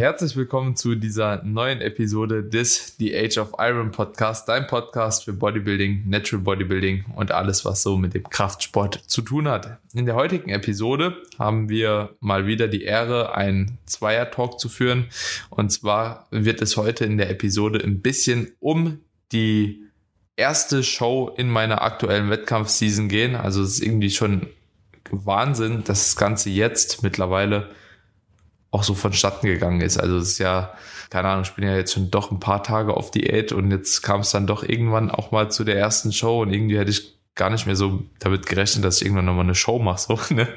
herzlich willkommen zu dieser neuen Episode des The Age of Iron Podcast, dein Podcast für Bodybuilding, Natural Bodybuilding und alles, was so mit dem Kraftsport zu tun hat. In der heutigen Episode haben wir mal wieder die Ehre, einen Zweier-Talk zu führen. Und zwar wird es heute in der Episode ein bisschen um die erste Show in meiner aktuellen Wettkampfseason gehen. Also es ist irgendwie schon Wahnsinn, dass das Ganze jetzt mittlerweile auch so vonstatten gegangen ist. Also es ist ja, keine Ahnung, ich bin ja jetzt schon doch ein paar Tage auf Diät und jetzt kam es dann doch irgendwann auch mal zu der ersten Show und irgendwie hätte ich gar nicht mehr so damit gerechnet, dass ich irgendwann nochmal eine Show mache, so, ne?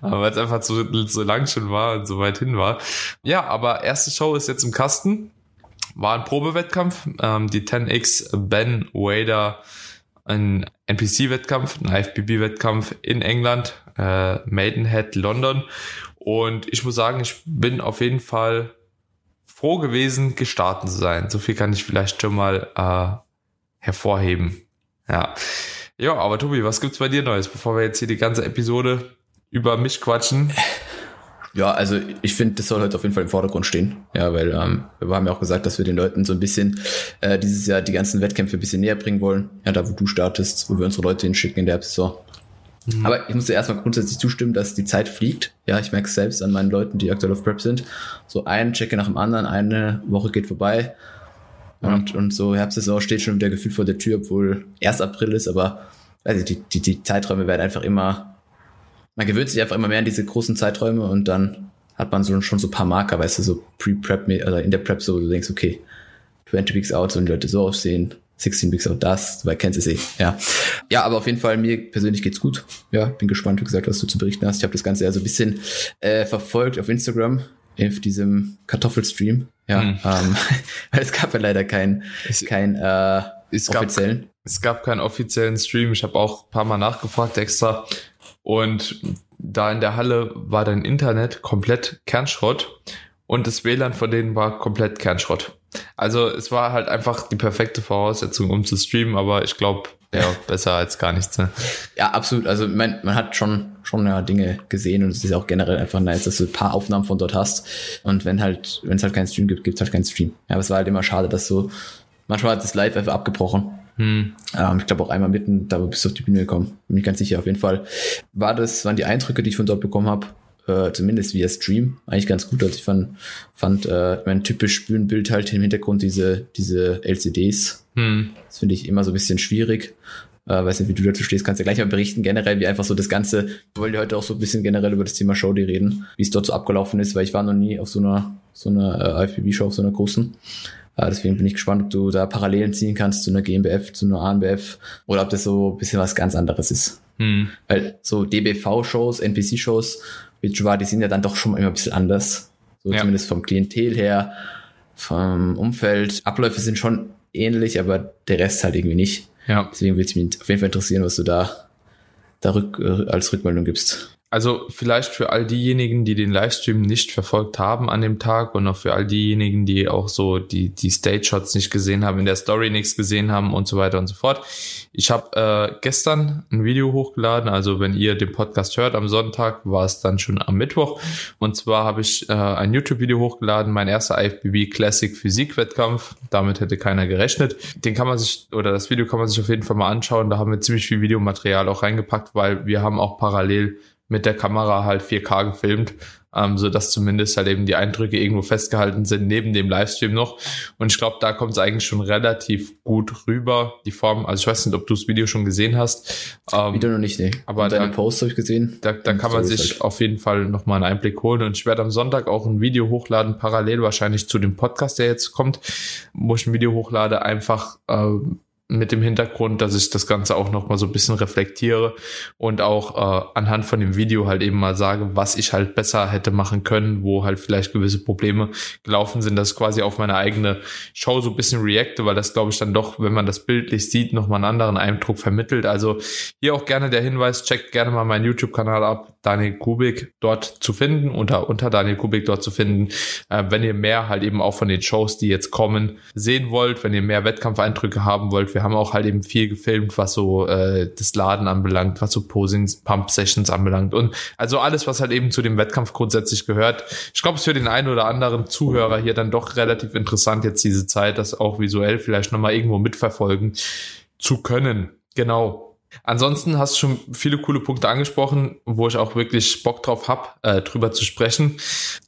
Aber weil es einfach so, so lang schon war und so weit hin war. Ja, aber erste Show ist jetzt im Kasten. War ein Probewettkampf. Ähm, die 10x Ben Wader, ein NPC-Wettkampf, ein IFBB-Wettkampf in England, äh, Maidenhead, London. Und ich muss sagen, ich bin auf jeden Fall froh gewesen, gestartet zu sein. So viel kann ich vielleicht schon mal äh, hervorheben. Ja. Ja, aber Tobi, was gibt's bei dir Neues, bevor wir jetzt hier die ganze Episode über mich quatschen? Ja, also ich finde, das soll heute auf jeden Fall im Vordergrund stehen. Ja, weil ähm, wir haben ja auch gesagt, dass wir den Leuten so ein bisschen äh, dieses Jahr die ganzen Wettkämpfe ein bisschen näher bringen wollen. Ja, da wo du startest, wo wir unsere Leute hinschicken in der Saison. Mhm. Aber ich muss dir erstmal grundsätzlich zustimmen, dass die Zeit fliegt. Ja, ich merke es selbst an meinen Leuten, die aktuell auf Prep sind. So ein Checker nach dem anderen, eine Woche geht vorbei. Und, ja. und so Herbstsaison steht schon wieder gefühlt vor der Tür, obwohl erst April ist, aber also die, die, die Zeiträume werden einfach immer, man gewöhnt sich einfach immer mehr an diese großen Zeiträume und dann hat man so, schon so ein paar Marker, weißt du, so pre-Prep, oder in der Prep so, wo du denkst, okay, 20 Weeks out, sollen die Leute so aussehen, 16 Weeks out das, du kennst es eh, ja. Ja, aber auf jeden Fall, mir persönlich geht's gut. Ja, bin gespannt, wie gesagt, was du zu berichten hast. Ich habe das Ganze ja so ein bisschen äh, verfolgt auf Instagram, auf diesem Kartoffelstream. Ja, hm. ähm, weil es gab ja leider keinen kein, äh, es offiziellen. Gab, es gab keinen offiziellen Stream. Ich habe auch ein paar Mal nachgefragt extra. Und da in der Halle war dein Internet komplett Kernschrott und das WLAN von denen war komplett Kernschrott. Also es war halt einfach die perfekte Voraussetzung, um zu streamen, aber ich glaube, ja, besser als gar nichts. Ne? Ja, absolut. Also man, man hat schon, schon ja, Dinge gesehen und es ist auch generell einfach nice, dass du ein paar Aufnahmen von dort hast. Und wenn halt, wenn es halt keinen Stream gibt, gibt es halt keinen Stream. Ja, aber es war halt immer schade, dass so, manchmal hat das Live einfach abgebrochen. Hm. Ähm, ich glaube auch einmal mitten, da bist du auf die Bühne gekommen. Bin ich ganz sicher. Auf jeden Fall war das, waren die Eindrücke, die ich von dort bekommen habe, äh, zumindest via Stream, eigentlich ganz gut. Also ich fand, fand äh, mein typisch Bühnenbild halt im Hintergrund diese, diese LCDs. Hm. Das finde ich immer so ein bisschen schwierig. Äh, weiß nicht, wie du dazu stehst, kannst du ja gleich mal berichten, generell, wie einfach so das Ganze, wir wollen ja heute auch so ein bisschen generell über das Thema Show reden, wie es dort so abgelaufen ist, weil ich war noch nie auf so einer, so einer äh, IFBB-Show, auf so einer großen. Äh, deswegen bin ich gespannt, ob du da Parallelen ziehen kannst zu einer GmbF, zu einer ANBF oder ob das so ein bisschen was ganz anderes ist. Hm. Weil so DBV-Shows, NPC-Shows Joa, die sind ja dann doch schon immer ein bisschen anders. So ja. zumindest vom Klientel her, vom Umfeld. Abläufe sind schon ähnlich, aber der Rest halt irgendwie nicht. Ja. Deswegen würde es mich auf jeden Fall interessieren, was du da, da rück, äh, als Rückmeldung gibst. Also vielleicht für all diejenigen, die den Livestream nicht verfolgt haben an dem Tag und auch für all diejenigen, die auch so die, die Stage-Shots nicht gesehen haben, in der Story nichts gesehen haben und so weiter und so fort. Ich habe äh, gestern ein Video hochgeladen, also wenn ihr den Podcast hört am Sonntag, war es dann schon am Mittwoch. Und zwar habe ich äh, ein YouTube-Video hochgeladen, mein erster IFBB Classic Physik-Wettkampf. Damit hätte keiner gerechnet. Den kann man sich, oder das Video kann man sich auf jeden Fall mal anschauen. Da haben wir ziemlich viel Videomaterial auch reingepackt, weil wir haben auch parallel mit der Kamera halt 4K gefilmt, ähm, so dass zumindest halt eben die Eindrücke irgendwo festgehalten sind neben dem Livestream noch. Und ich glaube, da kommt es eigentlich schon relativ gut rüber. Die Form, also ich weiß nicht, ob du das Video schon gesehen hast. Ähm, Wieder noch nicht, ne. Aber deine Post habe ich gesehen. Da, da kann man sich halt. auf jeden Fall nochmal einen Einblick holen. Und ich werde am Sonntag auch ein Video hochladen, parallel wahrscheinlich zu dem Podcast, der jetzt kommt, wo ich ein Video hochlade, einfach äh, mit dem Hintergrund, dass ich das Ganze auch noch mal so ein bisschen reflektiere und auch äh, anhand von dem Video halt eben mal sage, was ich halt besser hätte machen können, wo halt vielleicht gewisse Probleme gelaufen sind, dass ich quasi auf meine eigene Show so ein bisschen reacte, weil das glaube ich dann doch, wenn man das bildlich sieht, noch mal einen anderen Eindruck vermittelt. Also hier auch gerne der Hinweis, checkt gerne mal meinen YouTube-Kanal ab, Daniel Kubik dort zu finden, unter, unter Daniel Kubik dort zu finden. Äh, wenn ihr mehr halt eben auch von den Shows, die jetzt kommen, sehen wollt, wenn ihr mehr Wettkampfeindrücke haben wollt. Wir haben auch halt eben viel gefilmt, was so äh, das Laden anbelangt, was so Posings, Pump Sessions anbelangt und also alles, was halt eben zu dem Wettkampf grundsätzlich gehört. Ich glaube, es ist für den einen oder anderen Zuhörer hier dann doch relativ interessant jetzt diese Zeit, das auch visuell vielleicht nochmal irgendwo mitverfolgen zu können. Genau. Ansonsten hast du schon viele coole Punkte angesprochen, wo ich auch wirklich Bock drauf hab, äh, drüber zu sprechen.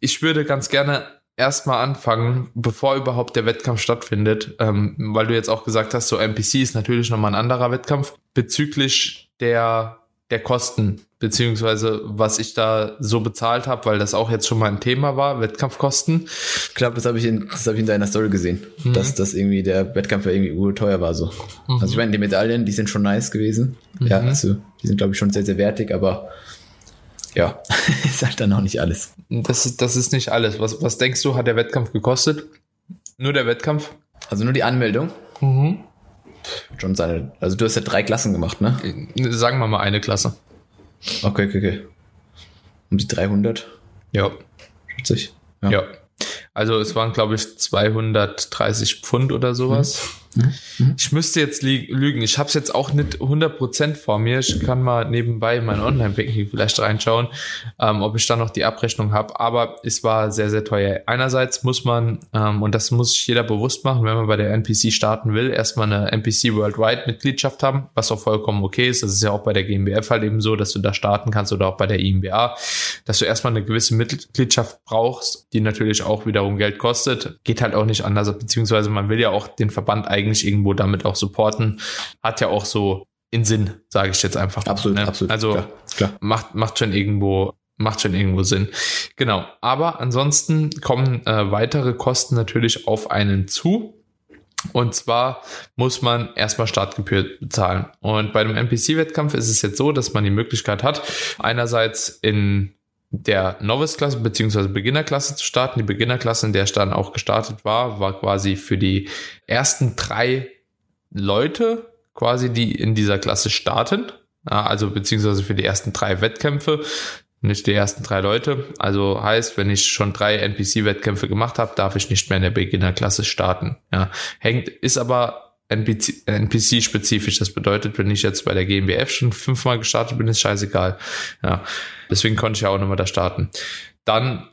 Ich würde ganz gerne erstmal anfangen, bevor überhaupt der Wettkampf stattfindet, ähm, weil du jetzt auch gesagt hast, so NPC ist natürlich nochmal ein anderer Wettkampf, bezüglich der der Kosten, beziehungsweise was ich da so bezahlt habe, weil das auch jetzt schon mal ein Thema war, Wettkampfkosten. Ich glaube, das habe ich, in, das hab ich in deiner Story gesehen, mhm. dass das irgendwie der Wettkampf irgendwie teuer war so. Mhm. Also ich meine, die Medaillen, die sind schon nice gewesen. Mhm. Ja, also die sind, glaube ich, schon sehr, sehr wertig, aber ja, ist halt dann auch nicht alles. Das ist, das ist nicht alles. Was, was denkst du, hat der Wettkampf gekostet? Nur der Wettkampf? Also nur die Anmeldung? Mhm schon seine. Also du hast ja drei Klassen gemacht, ne? Sagen wir mal eine Klasse. Okay, okay, okay. Um die 300? Ja. Schätze ich. Ja. ja. Also es waren, glaube ich, 230 Pfund oder sowas. Mhm. Mhm. Ich müsste jetzt lügen. Ich habe es jetzt auch nicht 100% vor mir. Ich kann mal nebenbei mein Online-Banking vielleicht reinschauen, ähm, ob ich da noch die Abrechnung habe. Aber es war sehr, sehr teuer. Einerseits muss man, ähm, und das muss sich jeder bewusst machen, wenn man bei der NPC starten will, erstmal eine NPC Worldwide-Mitgliedschaft haben, was auch vollkommen okay ist. Das ist ja auch bei der GmbF halt eben so, dass du da starten kannst oder auch bei der IMBA, dass du erstmal eine gewisse Mitgliedschaft brauchst, die natürlich auch wiederum Geld kostet. Geht halt auch nicht anders, beziehungsweise man will ja auch den Verband eigentlich eigentlich irgendwo damit auch supporten. Hat ja auch so in Sinn, sage ich jetzt einfach. Absolut, ne? absolut. Also klar, klar. macht macht schon irgendwo macht schon irgendwo Sinn. Genau. Aber ansonsten kommen äh, weitere Kosten natürlich auf einen zu. Und zwar muss man erstmal Startgebühr bezahlen. Und bei einem NPC-Wettkampf ist es jetzt so, dass man die Möglichkeit hat, einerseits in der Novice-Klasse bzw. Beginner-Klasse zu starten. Die Beginner-Klasse, in der ich dann auch gestartet war, war quasi für die ersten drei Leute, quasi, die in dieser Klasse starten. Also beziehungsweise für die ersten drei Wettkämpfe, nicht die ersten drei Leute. Also heißt, wenn ich schon drei NPC-Wettkämpfe gemacht habe, darf ich nicht mehr in der Beginner-Klasse starten. Ja, hängt, ist aber NPC-spezifisch. Das bedeutet, wenn ich jetzt bei der GmbF schon fünfmal gestartet bin, ist scheißegal. Ja, deswegen konnte ich ja auch nochmal da starten. Dann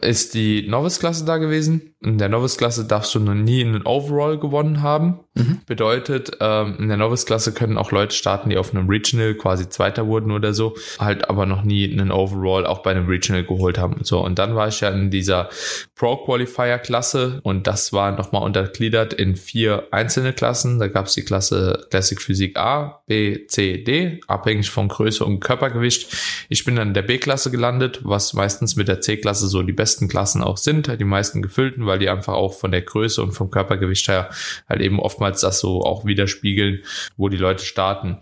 ist die Novice-Klasse da gewesen. In der Novice-Klasse darfst du noch nie einen Overall gewonnen haben. Mhm. Bedeutet, ähm, in der Novice-Klasse können auch Leute starten, die auf einem Regional quasi Zweiter wurden oder so, halt aber noch nie einen Overall auch bei einem Regional geholt haben. So, und dann war ich ja in dieser Pro-Qualifier-Klasse und das war nochmal untergliedert in vier einzelne Klassen. Da gab es die Klasse Classic Physik A, B, C, D, abhängig von Größe und Körpergewicht. Ich bin dann in der B-Klasse gelandet, was meistens mit der C-Klasse so die besten Klassen auch sind, die meisten gefüllten, weil die einfach auch von der Größe und vom Körpergewicht her halt eben oftmals das so auch widerspiegeln, wo die Leute starten.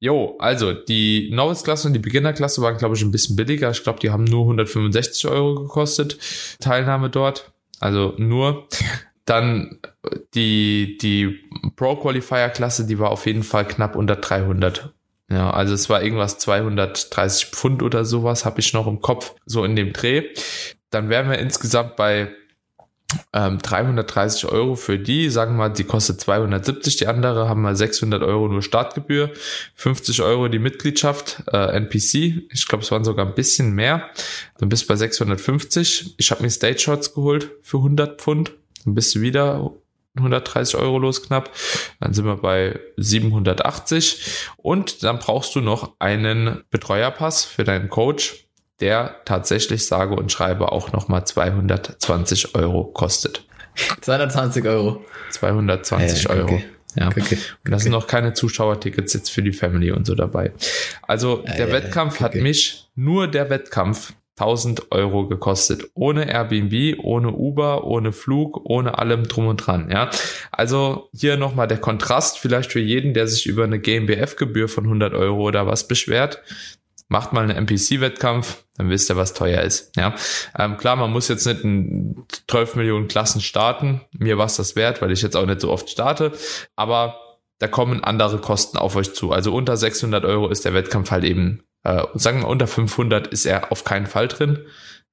Jo, also die Novice-Klasse und die Beginner-Klasse waren, glaube ich, ein bisschen billiger. Ich glaube, die haben nur 165 Euro gekostet, Teilnahme dort. Also nur. Dann die, die Pro-Qualifier-Klasse, die war auf jeden Fall knapp unter 300 ja, also es war irgendwas 230 Pfund oder sowas, habe ich noch im Kopf, so in dem Dreh. Dann wären wir insgesamt bei ähm, 330 Euro für die, sagen wir mal, die kostet 270, die andere haben wir 600 Euro nur Startgebühr, 50 Euro die Mitgliedschaft, äh, NPC, ich glaube, es waren sogar ein bisschen mehr, dann bist du bei 650. Ich habe mir Stage Shots geholt für 100 Pfund, dann bist du wieder 130 Euro los knapp. Dann sind wir bei 780 und dann brauchst du noch einen Betreuerpass für deinen Coach, der tatsächlich sage und schreibe auch nochmal 220 Euro kostet. 220 Euro. 220 ja, okay, Euro. Ja. Okay, okay, und da sind noch keine Zuschauertickets jetzt für die Family und so dabei. Also der ja, Wettkampf hat mich, nur der Wettkampf 1000 Euro gekostet. Ohne Airbnb, ohne Uber, ohne Flug, ohne allem drum und dran. Ja, also hier nochmal der Kontrast vielleicht für jeden, der sich über eine GmbF-Gebühr von 100 Euro oder was beschwert. Macht mal einen NPC-Wettkampf, dann wisst ihr, was teuer ist. Ja, ähm, klar, man muss jetzt nicht in 12 Millionen Klassen starten. Mir war es das wert, weil ich jetzt auch nicht so oft starte. Aber da kommen andere Kosten auf euch zu. Also unter 600 Euro ist der Wettkampf halt eben äh, sagen wir unter 500 ist er auf keinen Fall drin.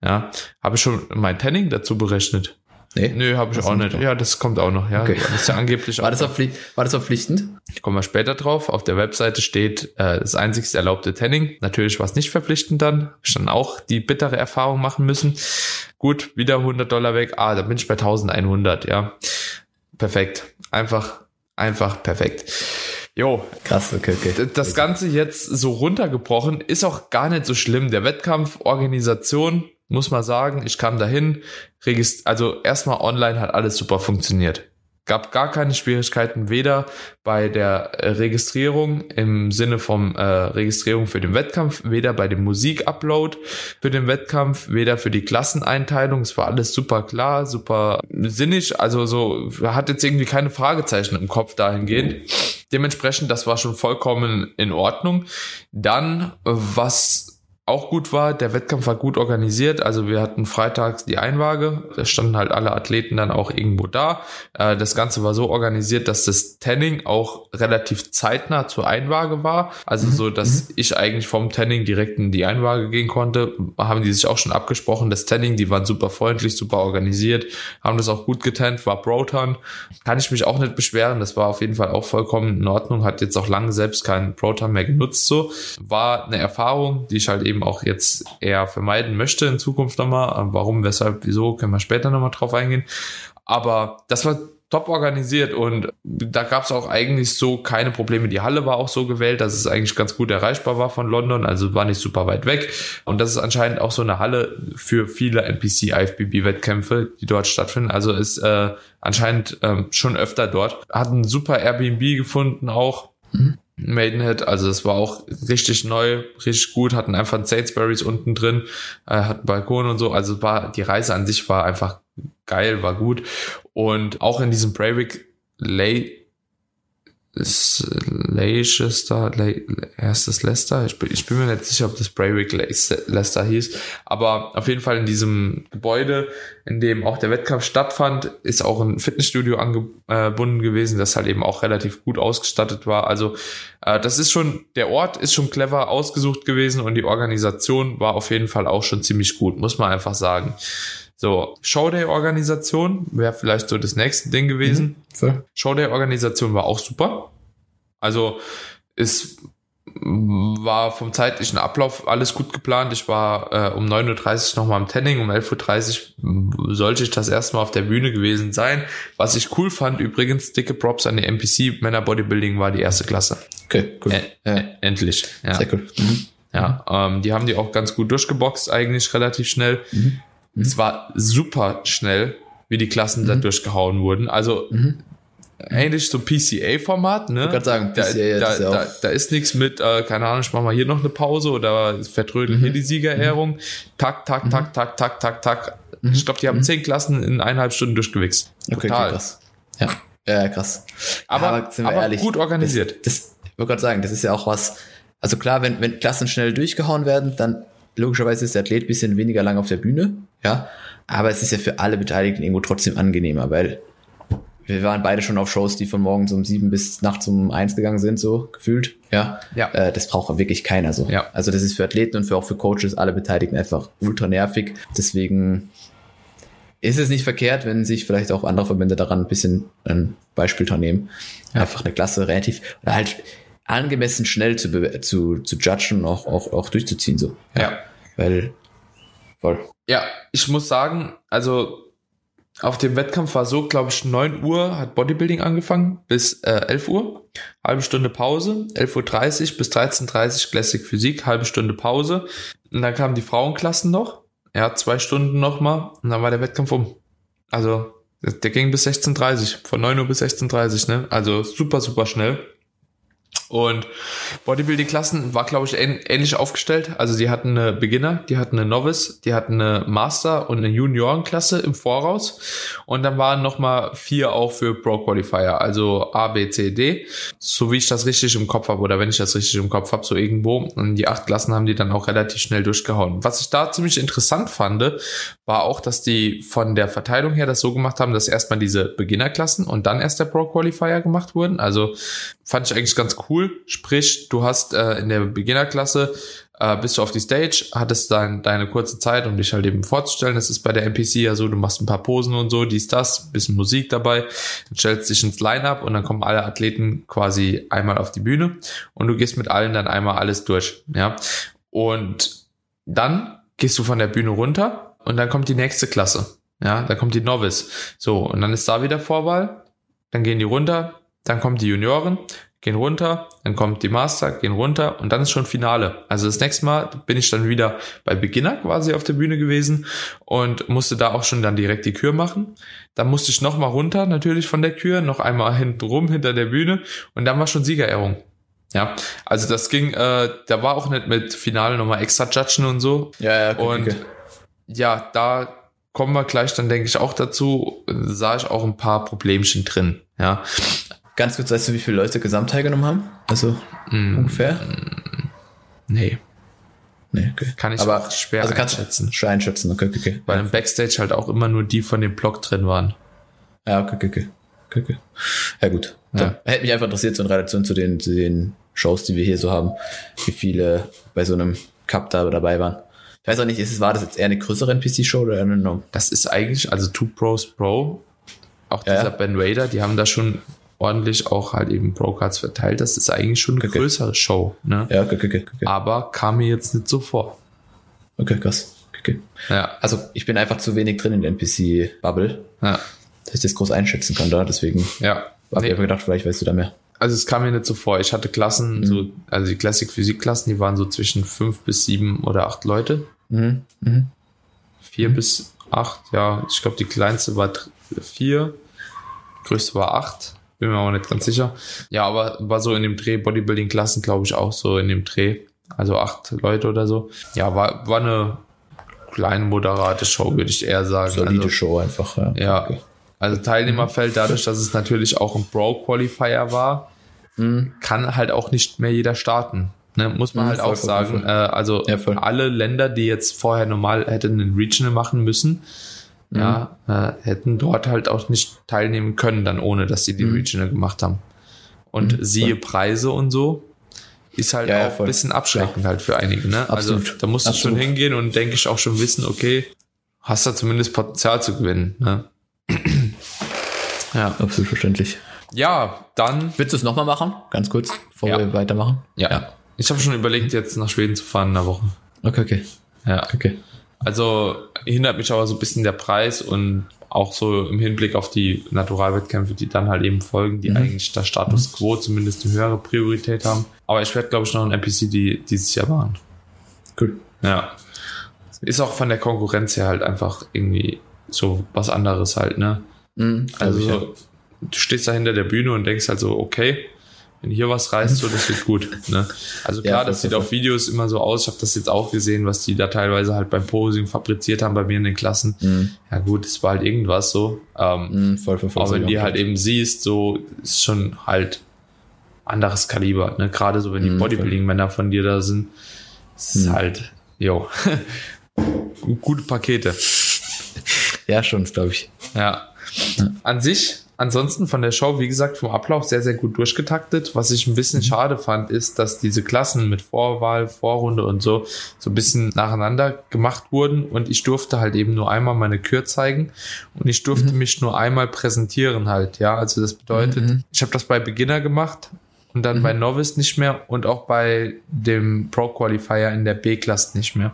Ja, habe ich schon mein Tanning dazu berechnet. Nee, Nö, habe ich auch nicht. Ja, das kommt auch noch. Ja, okay. das ist ja angeblich. War das, war das verpflichtend? Kommen wir später drauf. Auf der Webseite steht äh, das einzigste erlaubte Tanning. Natürlich war es nicht verpflichtend dann. Hab ich dann auch die bittere Erfahrung machen müssen. Gut, wieder 100 Dollar weg. Ah, da bin ich bei 1100. Ja, perfekt. Einfach, einfach perfekt. Jo. Krass, okay, okay. Das Ganze jetzt so runtergebrochen ist auch gar nicht so schlimm. Der Wettkampf, Organisation, muss man sagen, ich kam dahin, also erstmal online hat alles super funktioniert. Gab gar keine Schwierigkeiten, weder bei der äh, Registrierung im Sinne vom äh, Registrierung für den Wettkampf, weder bei dem Musikupload für den Wettkampf, weder für die Klasseneinteilung. Es war alles super klar, super sinnig. Also so hat jetzt irgendwie keine Fragezeichen im Kopf dahingehend. Dementsprechend, das war schon vollkommen in Ordnung. Dann, was auch gut war. Der Wettkampf war gut organisiert. Also wir hatten freitags die Einwaage. Da standen halt alle Athleten dann auch irgendwo da. Äh, das Ganze war so organisiert, dass das Tanning auch relativ zeitnah zur Einwaage war. Also mhm. so, dass mhm. ich eigentlich vom Tanning direkt in die Einwaage gehen konnte. Haben die sich auch schon abgesprochen. Das Tanning, die waren super freundlich, super organisiert, haben das auch gut getannt, war Proton. Kann ich mich auch nicht beschweren. Das war auf jeden Fall auch vollkommen in Ordnung. Hat jetzt auch lange selbst keinen Proton mehr genutzt. So war eine Erfahrung, die ich halt eben eben auch jetzt eher vermeiden möchte in Zukunft nochmal. Warum, weshalb, wieso, können wir später nochmal drauf eingehen. Aber das war top organisiert und da gab es auch eigentlich so keine Probleme. Die Halle war auch so gewählt, dass es eigentlich ganz gut erreichbar war von London, also war nicht super weit weg. Und das ist anscheinend auch so eine Halle für viele NPC IFBB Wettkämpfe, die dort stattfinden. Also ist äh, anscheinend ähm, schon öfter dort. Hat ein super Airbnb gefunden auch. Mhm. Maidenhead, also es war auch richtig neu, richtig gut, hatten einfach ein Sainsbury's unten drin, äh, hatten Balkon und so, also war, die Reise an sich war einfach geil, war gut. Und auch in diesem Breivik Lay Leicester, Le das Leicester? Ich bin, ich bin mir nicht sicher, ob das Breivik Leicester hieß, aber auf jeden Fall in diesem Gebäude, in dem auch der Wettkampf stattfand, ist auch ein Fitnessstudio angebunden gewesen, das halt eben auch relativ gut ausgestattet war. Also äh, das ist schon, der Ort ist schon clever ausgesucht gewesen und die Organisation war auf jeden Fall auch schon ziemlich gut, muss man einfach sagen. So, Showday-Organisation wäre vielleicht so das nächste Ding gewesen. Mhm, so. Showday-Organisation war auch super. Also es war vom zeitlichen Ablauf alles gut geplant. Ich war äh, um 9.30 Uhr nochmal im Tanning, um 11.30 Uhr sollte ich das erstmal auf der Bühne gewesen sein. Was ich cool fand, übrigens, dicke Props an die MPC, Männer Bodybuilding war die erste Klasse. Okay, cool. Ä ja. Endlich. Ja. Sehr cool. Mhm. Ja, ähm, die haben die auch ganz gut durchgeboxt, eigentlich relativ schnell. Mhm. Mhm. Es war super schnell, wie die Klassen mhm. da durchgehauen wurden. Also mhm. ähnlich so PCA-Format, ne? Ich kann sagen, PCA da, da, ist ja da, da, ist nichts mit, äh, keine Ahnung, ich mach mal hier noch eine Pause oder vertrödeln mhm. hier die Siegerehrung. Tak, tak, tak, tak, tak, tak, tak. Ich glaube, die haben zehn Klassen in eineinhalb Stunden durchgewichst. Okay, Total. Okay, krass. Ja. Ja, krass. Aber, aber, aber ehrlich, gut organisiert. Das, das ich wollte gerade sagen, das ist ja auch was. Also klar, wenn, wenn Klassen schnell durchgehauen werden, dann logischerweise ist der Athlet bisschen weniger lang auf der Bühne, ja, aber es ist ja für alle Beteiligten irgendwo trotzdem angenehmer, weil wir waren beide schon auf Shows, die von morgens um sieben bis nachts um eins gegangen sind, so gefühlt. Ja. ja. Äh, das braucht wirklich keiner so. Ja. Also das ist für Athleten und für auch für Coaches, alle Beteiligten einfach ultra nervig. Deswegen ist es nicht verkehrt, wenn sich vielleicht auch andere Verbände daran ein bisschen ein Beispiel dran nehmen. Ja. Einfach eine Klasse relativ, oder halt angemessen schnell zu, zu, zu judgen und auch, auch, auch durchzuziehen, so. Ja. ja. Weil, voll. Ja, ich muss sagen, also auf dem Wettkampf war so, glaube ich, 9 Uhr hat Bodybuilding angefangen bis äh, 11 Uhr. Halbe Stunde Pause. 11.30 Uhr bis 13.30 Uhr Classic Physik, halbe Stunde Pause. Und dann kamen die Frauenklassen noch. Ja, zwei Stunden nochmal. Und dann war der Wettkampf um. Also, der ging bis 16.30 Uhr. Von 9 Uhr bis 16.30 Uhr, ne? Also super, super schnell. Und Bodybuilding-Klassen war, glaube ich, ähnlich aufgestellt. Also die hatten eine Beginner, die hatten eine Novice, die hatten eine Master und eine Juniorenklasse im Voraus. Und dann waren nochmal vier auch für Pro-Qualifier, also A, B, C, D. So wie ich das richtig im Kopf habe oder wenn ich das richtig im Kopf habe, so irgendwo. Und die acht Klassen haben die dann auch relativ schnell durchgehauen. Was ich da ziemlich interessant fand, war auch, dass die von der Verteilung her das so gemacht haben, dass erstmal diese Beginnerklassen und dann erst der Pro-Qualifier gemacht wurden. Also fand ich eigentlich ganz cool. Sprich, du hast äh, in der Beginnerklasse äh, bist du auf die Stage, hattest dann deine kurze Zeit, um dich halt eben vorzustellen. Das ist bei der NPC ja so, du machst ein paar Posen und so, dies, das, bisschen Musik dabei, du stellst dich ins Line-Up und dann kommen alle Athleten quasi einmal auf die Bühne und du gehst mit allen dann einmal alles durch, ja. Und dann gehst du von der Bühne runter und dann kommt die nächste Klasse. Ja, dann kommt die Novice. So, und dann ist da wieder Vorwahl. Dann gehen die runter, dann kommen die Junioren, gehen runter, dann kommt die Master, gehen runter und dann ist schon Finale. Also das nächste Mal bin ich dann wieder bei Beginner quasi auf der Bühne gewesen und musste da auch schon dann direkt die Kür machen. Dann musste ich nochmal runter, natürlich von der Kür, noch einmal hinten rum hinter der Bühne und dann war schon Siegerehrung. Ja, also das ging, äh, da war auch nicht mit Finale nochmal extra judgen und so. Ja, ja, okay, Und okay. ja, da kommen wir gleich dann, denke ich, auch dazu. Sah ich auch ein paar Problemchen drin. Ja, Ganz kurz, weißt du, wie viele Leute gesamt teilgenommen haben? Also Mm, ungefähr? nee, Nee, okay. kann ich Aber auch schwer also einschätzen. schwer einschätzen, okay, okay, okay. Weil im Backstage halt auch immer nur die von dem Block drin waren. Ja, okay, okay, okay. okay, okay. Ja, gut. Ja. Hätte mich einfach interessiert, so in Relation zu den, zu den Shows, die wir hier so haben, wie viele bei so einem Cup da dabei waren. Ich weiß auch nicht, ist es, war das jetzt eher eine größere NPC-Show oder eine Norm? Das ist eigentlich, also Two Pros Pro, auch Ja, dieser ja. Ben Raider, die haben da schon ordentlich auch halt eben Pro-Cards verteilt. Das ist eigentlich schon eine Okay. größere Show, ne? Ja, okay, okay, okay. Aber kam mir jetzt nicht so vor. Okay, krass. Okay. Ja, Also ich bin einfach zu wenig drin in der NPC-Bubble, ja, dass ich das groß einschätzen kann da. Deswegen ja. habe Nee, ich einfach gedacht, vielleicht weißt du da mehr. also es kam mir nicht so vor. Ich hatte Klassen, Mhm. so, also die Classic Physik Klassen, die waren so zwischen fünf bis sieben oder acht Leute. Mhm. Mhm. Vier bis acht, ja. Ich glaube, die kleinste war vier, die größte war acht. Bin mir aber nicht ganz sicher. Ja, aber war so in dem Dreh, Bodybuilding-Klassen, glaube ich, auch so in dem Dreh. Also acht Leute oder so. Ja, war, war eine kleine, moderate Show, würde ich eher sagen. Solide also, Show einfach. Ja. Ja. Okay. Also Teilnehmerfeld, dadurch, dass es natürlich auch ein Pro-Qualifier war, Mhm. kann halt auch nicht mehr jeder starten. Ne, muss man Mhm, halt auch sagen. Äh, also Ja, alle Länder, die jetzt vorher normal hätten einen Regional machen müssen, Mhm. ja, äh, hätten dort halt auch nicht teilnehmen können, dann ohne, dass sie die Mhm. Regional gemacht haben. Und Mhm, siehe voll. Preise und so, ist halt Ja, ja, auch ein voll. bisschen abschreckend halt für einige. Ne? Also da musst du schon Absolut. hingehen und denke ich auch schon wissen, okay, hast da zumindest Potenzial zu gewinnen. Ne? ja. Absolut verständlich. ja, dann Willst du es nochmal machen? Ganz kurz, bevor Ja. wir weitermachen? Ja. Ja. Ich habe schon überlegt, jetzt nach Schweden zu fahren in der Woche. Okay, okay. Ja. Okay. Also hindert mich aber so ein bisschen der Preis und auch so im Hinblick auf die Naturalwettkämpfe, die dann halt eben folgen, die Mhm. eigentlich der Status quo zumindest eine höhere Priorität haben. Aber ich werde, glaube ich, noch ein NPC die dieses Jahr machen. Cool. Ja. Ist auch von der Konkurrenz her halt einfach irgendwie so was anderes halt, ne? Mhm, Also ja. du stehst da hinter der Bühne und denkst halt so, okay, wenn hier was reißt, so, das wird gut. Ne? Also Ja, klar, voll, das sieht auf Videos immer so aus. Ich habe das jetzt auch gesehen, was die da teilweise halt beim Posing fabriziert haben bei mir in den Klassen. Mhm. Ja gut, es war halt irgendwas so. Ähm, Mhm, voll, voll, voll. aber wenn die halt eben siehst, so ist schon halt anderes Kaliber. Ne? Gerade so, wenn die Mhm, Bodybuilding-Männer von dir da sind, ist Mhm. halt, jo, gute Pakete. Ja, schon, glaube ich. Ja. Ja. An sich, ansonsten von der Show, wie gesagt, vom Ablauf sehr, sehr gut durchgetaktet. Was ich ein bisschen schade fand, ist, dass diese Klassen mit Vorwahl, Vorrunde und so, so ein bisschen nacheinander gemacht wurden und ich durfte halt eben nur einmal meine Kür zeigen und ich durfte mich nur einmal präsentieren halt, ja. Also das bedeutet, Mhm. ich habe das bei Beginner gemacht und dann Mhm. bei Novice nicht mehr und auch bei dem Pro Qualifier in der B-Klasse nicht mehr.